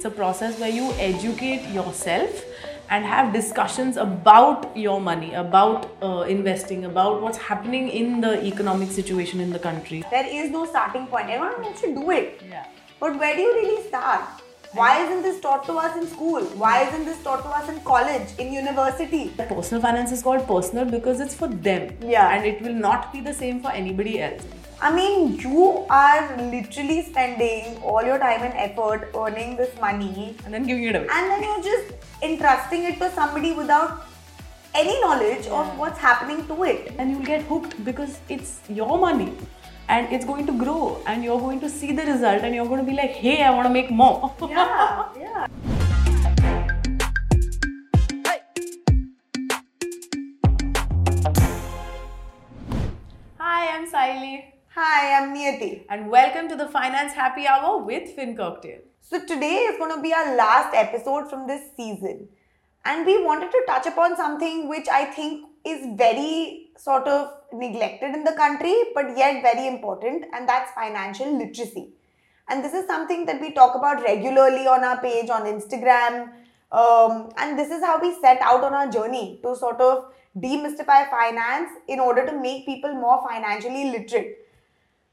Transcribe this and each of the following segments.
It's a process where you educate yourself and have discussions about your money, about uh, investing, about what's happening in the economic situation in the country. There is no starting point. Everyone wants to do it. Yeah. But where do you really start? Why isn't this taught to us in school? Why isn't this taught to us in college, in university? Personal finance is called personal because it's for them. Yeah. And it will not be the same for anybody else. I mean, you are literally spending all your time and effort earning this money, And then giving it away. and then you're just entrusting it to somebody without any knowledge of what's happening to it. and you'll get hooked because it's your money and it's going to grow and you're going to see the result and you're going to be like hey i want to make more Yeah, yeah. Hi, I'm Niyati. and welcome to the finance happy hour with FinCocktail So today is going to be our last episode from this season. And we wanted to touch upon something which I think is very sort of neglected in the country, but yet very important, and that's financial literacy. And this is something that we talk about regularly on our page on Instagram. Um, and this is how we set out on our journey to sort of demystify finance in order to make people more financially literate.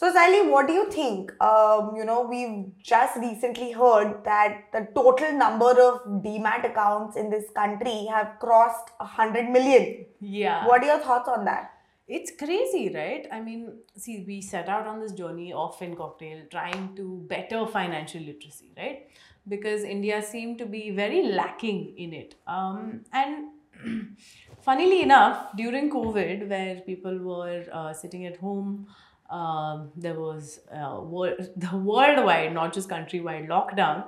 So, Sayali, what do you think? Um, you know, we've just recently heard that the total number of demat accounts in this country have crossed 100 million. yeah What are your thoughts on that? it's crazy right i mean see we set out on this journey of FinCocktail trying to better financial literacy right because india seemed to be very lacking in it um, and funnily enough during covid where people were uh, sitting at home um, there was uh, wor- the worldwide not just countrywide lockdown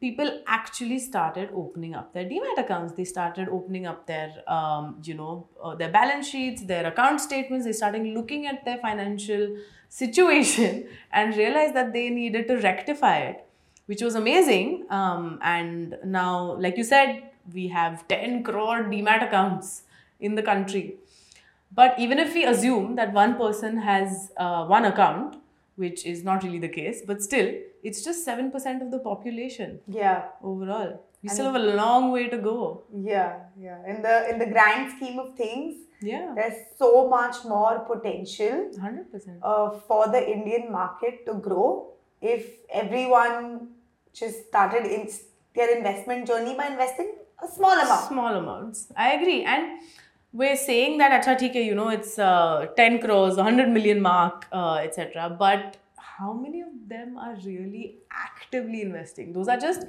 people actually started opening up their demat accounts. They started opening up their um, you know uh, their balance sheets their account statements. They started looking at their financial situation and realized that they needed to rectify it which was amazing. Um, and now like you said we have 10 crore demat accounts in the country but even if we assume that one person has uh, one account, which is not really the case, but still, it's just 7% of the population Yeah, overall. We still have a long way to go. yeah, yeah. In the in the grand scheme of things, Yeah, there's so much more potential 100%. uh, for the Indian market to grow if everyone just started in their investment journey by investing a small amount. Small amounts. I agree. And we're saying that, acha, theek you know, it's uh, 10 crores, 100 million mark, uh, etc. But how many of them are really actively investing? Those are just,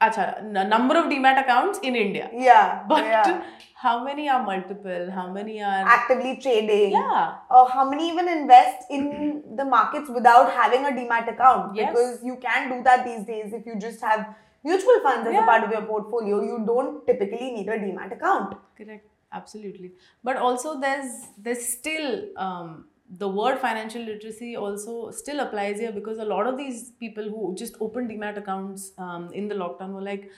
acha, n- number of demat accounts in India. Yeah, But yeah. how many are multiple? How many are actively trading. Yeah. or how many even invest in the markets without having a demat account? Yes. Because you can do that these days if you just have mutual funds as a part of your portfolio. You don't typically need a demat account. correct? Absolutely. But also there's there's still um, the word financial literacy also still applies here because a lot of these people who just opened demat accounts um, in the lockdown were like,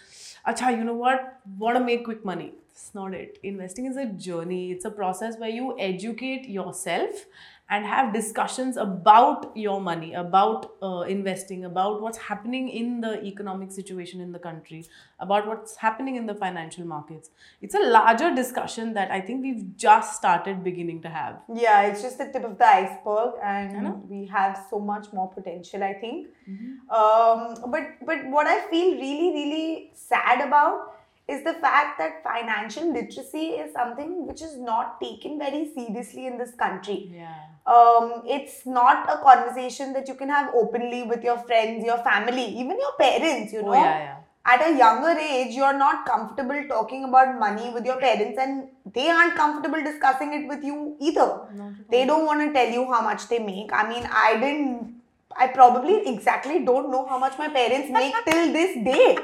Acha, you know what? Want to make quick money. It's not it. Investing is a journey. It's a process where you educate yourself and have discussions about your money, about uh, investing, about what's happening in the economic situation in the country, about what's happening in the financial markets. It's a larger discussion that I think we've just started beginning to have. Yeah, it's just the tip of the iceberg, and we have so much more potential. I think. Mm-hmm. Um, but but what I feel really really sad about is the fact that financial literacy is something which is not taken very seriously in this country. Yeah. um, it's not a conversation that you can have openly with your friends, your family, even your parents, you know. Oh, yeah, yeah. At a younger age, you're not comfortable talking about money with your parents, and they aren't comfortable discussing it with you either. They don't want to tell you how much they make. I mean, I didn't, I probably exactly don't know how much my parents make till this day.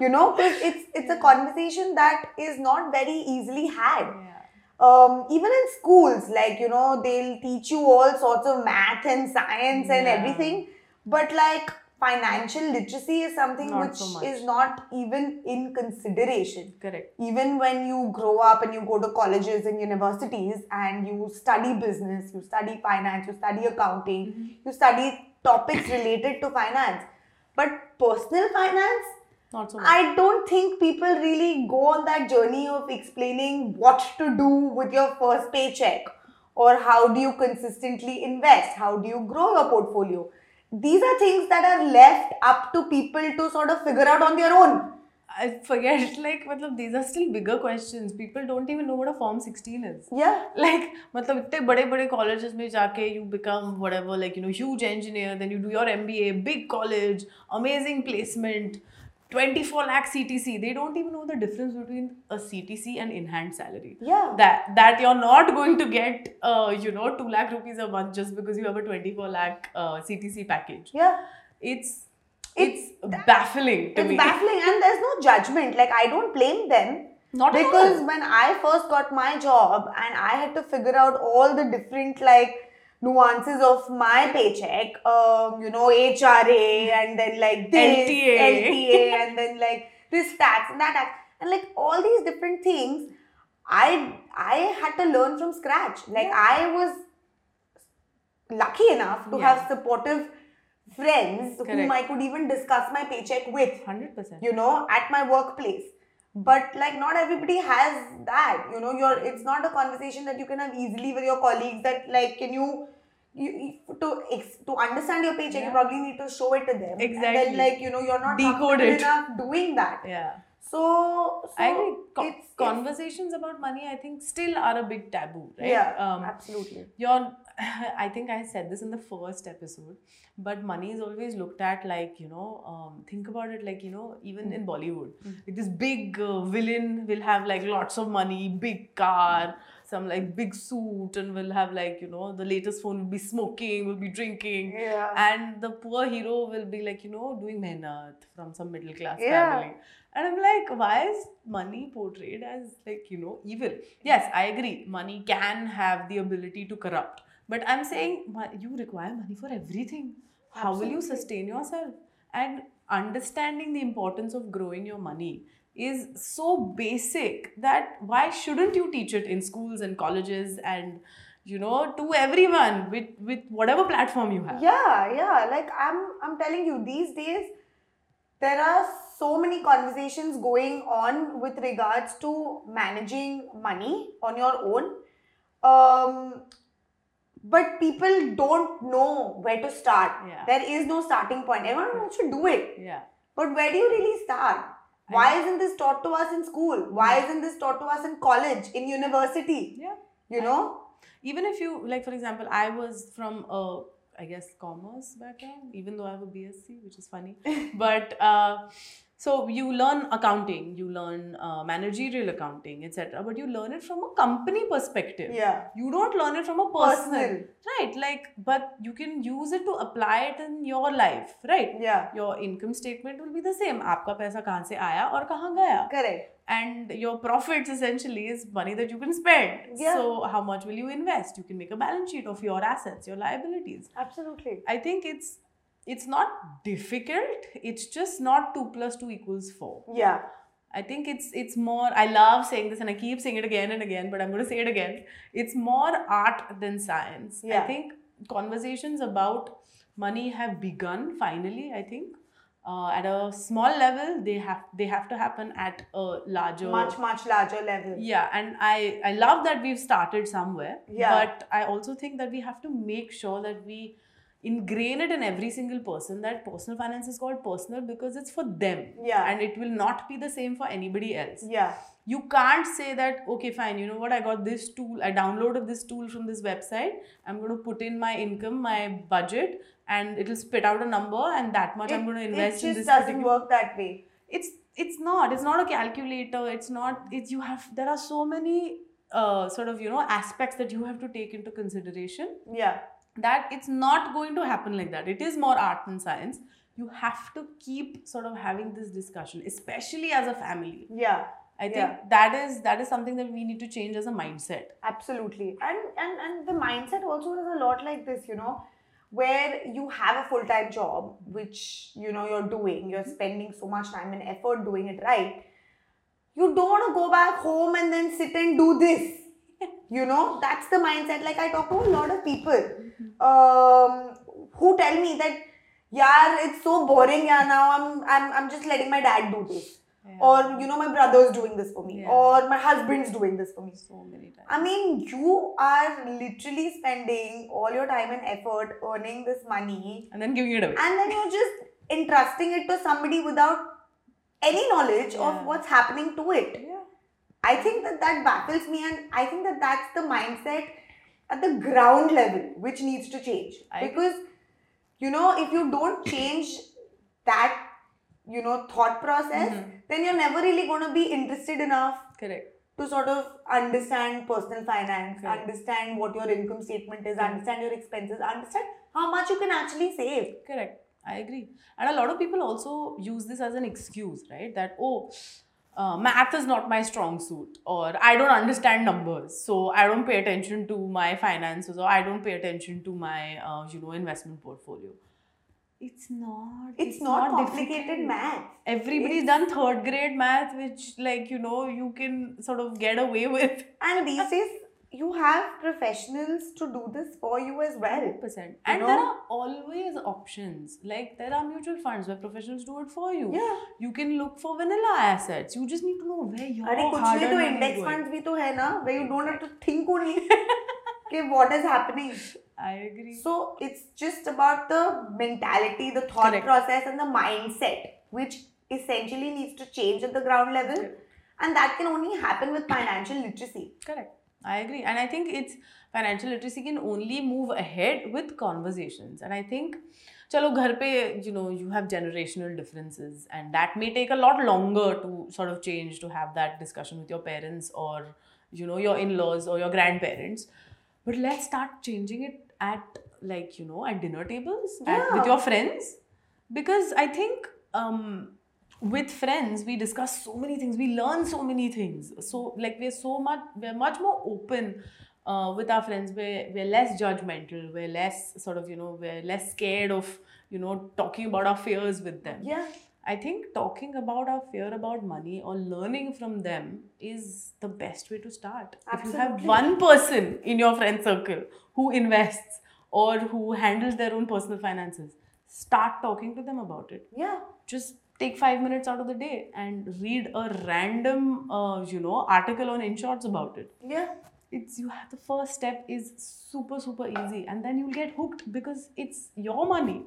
You know, because it's it's a conversation that is not very easily had Yeah. um, even in schools, like you know, they'll teach you all sorts of math and science and Yeah. everything, but like financial literacy is something Not which so is not even in consideration. Correct. Even when you grow up and you go to colleges and universities and you study business, you study finance, you study accounting, Mm-hmm. you study topics related to finance. But personal finance not so much. I don't think people really go on that journey of explaining what to do with your first paycheck or how do you consistently invest, how do you grow your portfolio. These are things that are left up to people to sort of figure out on their own. I forget, like, matlab, these are still bigger questions. People don't even know what a Form 16 is. Yeah. Like, मतलब इतने बड़े बड़े colleges में जाके you become whatever, like, you know, huge engineer, then you do your MBA, big college, amazing placement, 24 lakh CTC. They don't even know the difference between a CTC and in-hand salary. Yeah. That that you're not going to get, uh, you know, 2 lakh rupees a month just because you have a 24 lakh uh, CTC package. Yeah. It's It's- it's baffling to It's me. baffling and there's no judgment. Like, I don't blame them. Not at because when I first got my job and I had to figure out all the different like nuances of my paycheck, um, you know, HRA and then like this, LTA. LTA and then like this tax and that tax and like all these different things, I I had to learn from scratch. Like I was lucky enough to Yeah. have supportive friends whom I could even discuss my paycheck with Hundred percent. you know at my workplace but like not everybody has that you know you're it's not a conversation that you can have easily with your colleagues that like can you you, to ex, to understand your paycheck you probably need to show it to them and Exactly. then like you know you're not Decode it. enough doing that Yeah. So, so I agree. Co- it's, it's conversations about money, I think, still are a big taboo, right? yeah Um, absolutely you're, I think I said this in the first episode, but money is always looked at like, you know, um, think about it like, you know, even in Bollywood, like this big uh, villain will have like lots of money, big car, some like big suit, and will have like, you know, the latest phone will be smoking, will be drinking. yeah And the poor hero will be like, you know, doing mehnat from some middle class Yeah. family. And I'm like, why is money portrayed as like, you know, evil? Yes, I agree. Money can have the ability to corrupt. But I'm saying you require money for everything. How will you sustain yourself? And understanding the importance of growing your money is so basic that why shouldn't you teach it in schools and colleges and you know to everyone with with whatever platform you have? Yeah yeah. Like i'm i'm telling you these days there are so many conversations going on with regards to managing money on your own. Um but people don't know where to start. Yeah. there is no starting point. Everyone wants to do it. Yeah. But where do you really start why isn't this taught to us in school? Why isn't this taught to us in college in university? Yeah. You know? Even if you like for example i was from a i guess commerce background even though i have a bsc which is funny. But uh, so you learn accounting you learn uh, managerial accounting etc but you learn it from a company perspective yeah you don't learn it from a personal, Personal. right like but you can use it to apply it in your life right yeah your income statement will be the same आपका पैसा कहाँ से आया और कहाँ गया correct and your profits essentially is money that you can spend Yeah. so how much will you invest you can make a balance sheet of your assets your liabilities absolutely i think it's it's not difficult it's just not 2 plus 2 equals 4 yeah. I think it's it's more i love saying this and i keep saying it again and again but i'm going to say it again. It's more art than science. Yeah. i think conversations about money have begun finally i think. Uh, at a small level they have they have to happen at a larger much much larger level. Yeah and i i love that we've started somewhere Yeah. but i also think that we have to make sure that we ingrain it in every single person that personal finance is called personal because it's for them. Yeah. and it will not be the same for anybody else. Yeah. You can't say that okay fine you know what? I got this tool i downloaded this tool from this website. I'm going to put in my income my budget and it'll spit out a number and that much i'm going to invest it in just this doesn't particular work that way. It's it's not. It's not a calculator. It's not it's you have there are so many uh, sort of you know aspects that you have to take into consideration. Yeah that it's not going to happen like that. It is more art than science. You have to keep sort of having this discussion especially as a family. Yeah i think Yeah. that is that is something that we need to change as a mindset. Absolutely. And and and the mindset also is a lot like this you know where you have a full-time job which you know you're doing you're mm-hmm. spending so much time and effort doing it right. You don't want to go back home and then sit and do this you know that's the mindset like i talk to a lot of people um, who tell me that yeah, it's so boring. Yeah, now I'm I'm I'm just letting my dad do this, Yeah. or you know, my brother's doing this for me, Yeah. or my husband's doing this for me. so many times. I mean, you are literally spending all your time and effort earning this money, and then giving it away. and then you're just entrusting it to somebody without any knowledge Yeah. of what's happening to it. I think that that baffles me, and I think that that's the mindset at the ground level which needs to change. I because, you know, if you don't change that, you know, thought process, Mhm. then you're never really going to be interested enough Correct. to sort of understand personal finance, understand what your income statement is, understand your expenses, understand how much you can actually save. Correct. I agree. And a lot of people also use this as an excuse, right? That, oh, uh, math is not my strong suit, or I don't understand numbers, so I don't pay attention to my finances, or I don't pay attention to my, uh, you know, investment portfolio. It's not. It's, not, complicated difficult. math. Everybody's done third grade math, which, like, you know, you can sort of get away with. And these days, you have professionals to do this for you as well. 100%. And there are always options. Like there are mutual funds where professionals do it for you. Yeah. You can look for vanilla assets. You just need to know where your Arey, kuch harder to index funds bhi to hai na, where you don't have to think only okay, what is happening. I agree. So it's just about the mentality, the thought Correct. process and the mindset which essentially needs to change at the ground level. And that can only happen with financial literacy. Correct I agree. And I think it's financial literacy can only move ahead with conversations. And I think chalo ghar pe you know you have generational differences and that may take a lot longer to sort of change to have that discussion with your parents or you know your in-laws or your grandparents but let's start changing it at like you know at dinner tables at, with your friends because i think um with friends we discuss so many things we learn so many things so like we're so much we're much more open uh, with our friends we're, we're less judgmental we're less sort of you know we're less scared of you know talking about our fears with them Yeah. I think talking about our fear about money or learning from them is the best way to start. Absolutely. If you have one person in your friend circle who invests or who handles their own personal finances, start talking to them about it. Yeah. Just take five minutes out of the day and read a random, uh, you know, article on InShorts about it. Yeah. It's you have the first step is super super easy, and then you'll get hooked because it's your money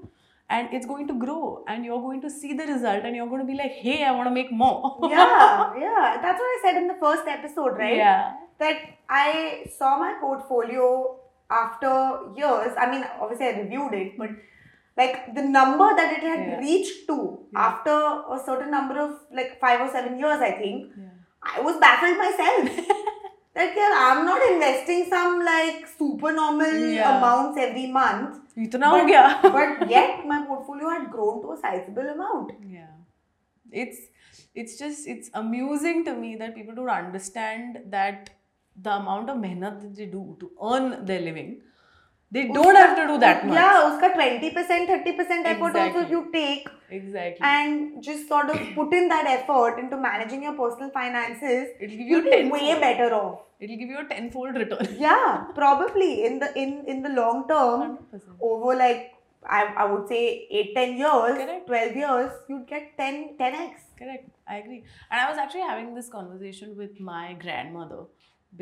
and it's going to grow and you're going to see the result and you're going to be like hey i want to make more Yeah. Yeah. That's what I said in the first episode, right? yeah that I saw my portfolio after years. I mean, obviously, I reviewed it, but like the number that it had yeah. reached to yeah. after a certain number of like five or seven years, I think, yeah. I was baffled myself. that yeah, I'm not investing some like super normal amounts every month. But, but yet my portfolio had grown to a sizable amount. Yeah. It's it's just it's amusing to me that people don't understand that the amount of mehnat that they do to earn their living they don't have to do that much Yeah, uska 20%, 30% effort also if you take exactly and just sort of put in that effort into managing your personal finances, it'll give you you'll a be tenfold way better off. it'll give you a tenfold return Yeah, probably in the in in the long term, 100%. over like I, I would say 8 10 years, Correct. 12 years, you'd get 10 10x. Correct. I agree. And I was actually having this conversation with my grandmother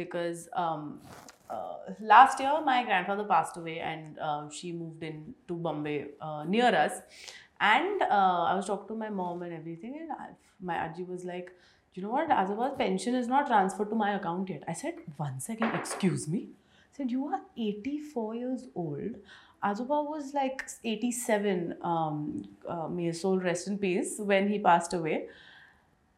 because um, uh, last year my grandfather passed away and uh, she moved in to Bombay uh, near us. And uh, I was talking to my mom and everything, and I, my aji was like, you know what, Ajoba's pension is not transferred to my account yet. I said, one second, excuse me. I said, you are 84 years old. Ajoba was like 87, um, uh, may his soul rest in peace, when he passed away.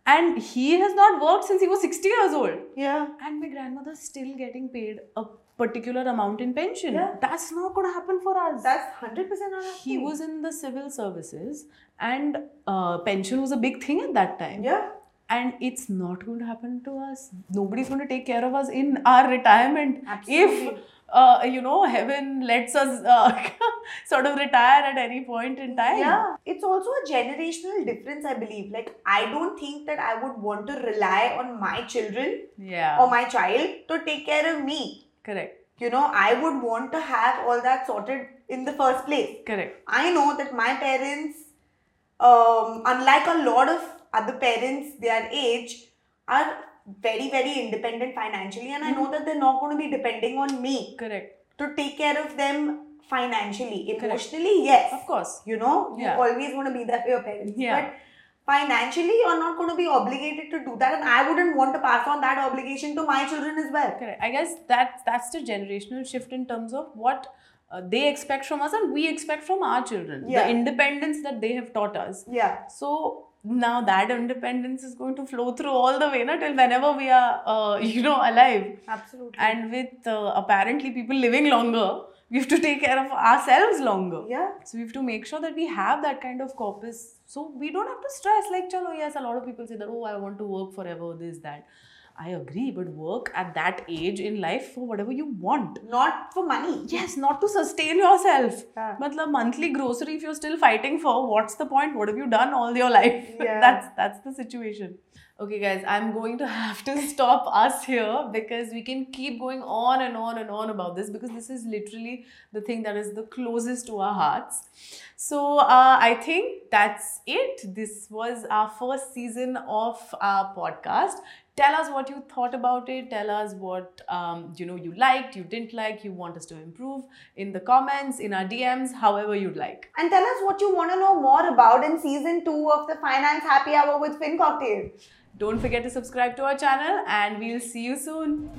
And he has not worked since he was 60 years old. Yeah. And my grandmother's still getting paid a particular amount in pension. Yeah. That's not going to happen for us. That's 100% not happening. he was in the civil services, and uh, pension was a big thing at that time. Yeah. And it's not going to happen to us. Nobody's going to take care of us in our retirement. Absolutely. If uh, you know, heaven lets us uh, sort of retire at any point in time. Yeah, it's also a generational difference, I believe. Like, I don't think that I would want to rely on my children Yeah. or my child to take care of me. Correct. You know, I would want to have all that sorted in the first place. Correct. I know that my parents, um, unlike a lot of other parents their age, are very, very independent financially, and I know that they're not going to be depending on me Correct. to take care of them financially. Correct. Emotionally, yes. Of course. You know, Yeah. you're always going to be there for your parents. Yeah. But financially, you're not going to be obligated to do that, and I wouldn't want to pass on that obligation to my children as well. Correct. I guess that that's the generational shift in terms of what uh, they expect from us and we expect from our children. Yeah. The independence that they have taught us. Yeah. So now that independence is going to flow through all the way na, till whenever we are, uh, you know, alive. Absolutely. And with uh, apparently people living longer, we have to take care of ourselves longer. yeah. So we have to make sure that we have that kind of corpus. So we don't have to stress like, chalo, yes, a lot of people say that, oh, I want to work forever, this, that. I agree, but work at that age in life for whatever you want. Not for money. Yes, not to sustain yourself. Yeah. Matlab, monthly grocery if you're still fighting for, what's the point? What have you done all your life? Yeah. that's that's the situation. Okay, guys, I'm going to have to stop us here because we can keep going on and on and on about this because this is literally the thing that is the closest to our hearts. So, uh, I think that's it. This was our first season of our podcast. Tell us what you thought about it. Tell us what um, you know you liked, you didn't like, you want us to improve in the comments, in our DMs, however you'd like. And tell us what you want to know more about in season two of the Finance Happy Hour with FinCocktail. Don't forget to subscribe to our channel, and we'll see you soon.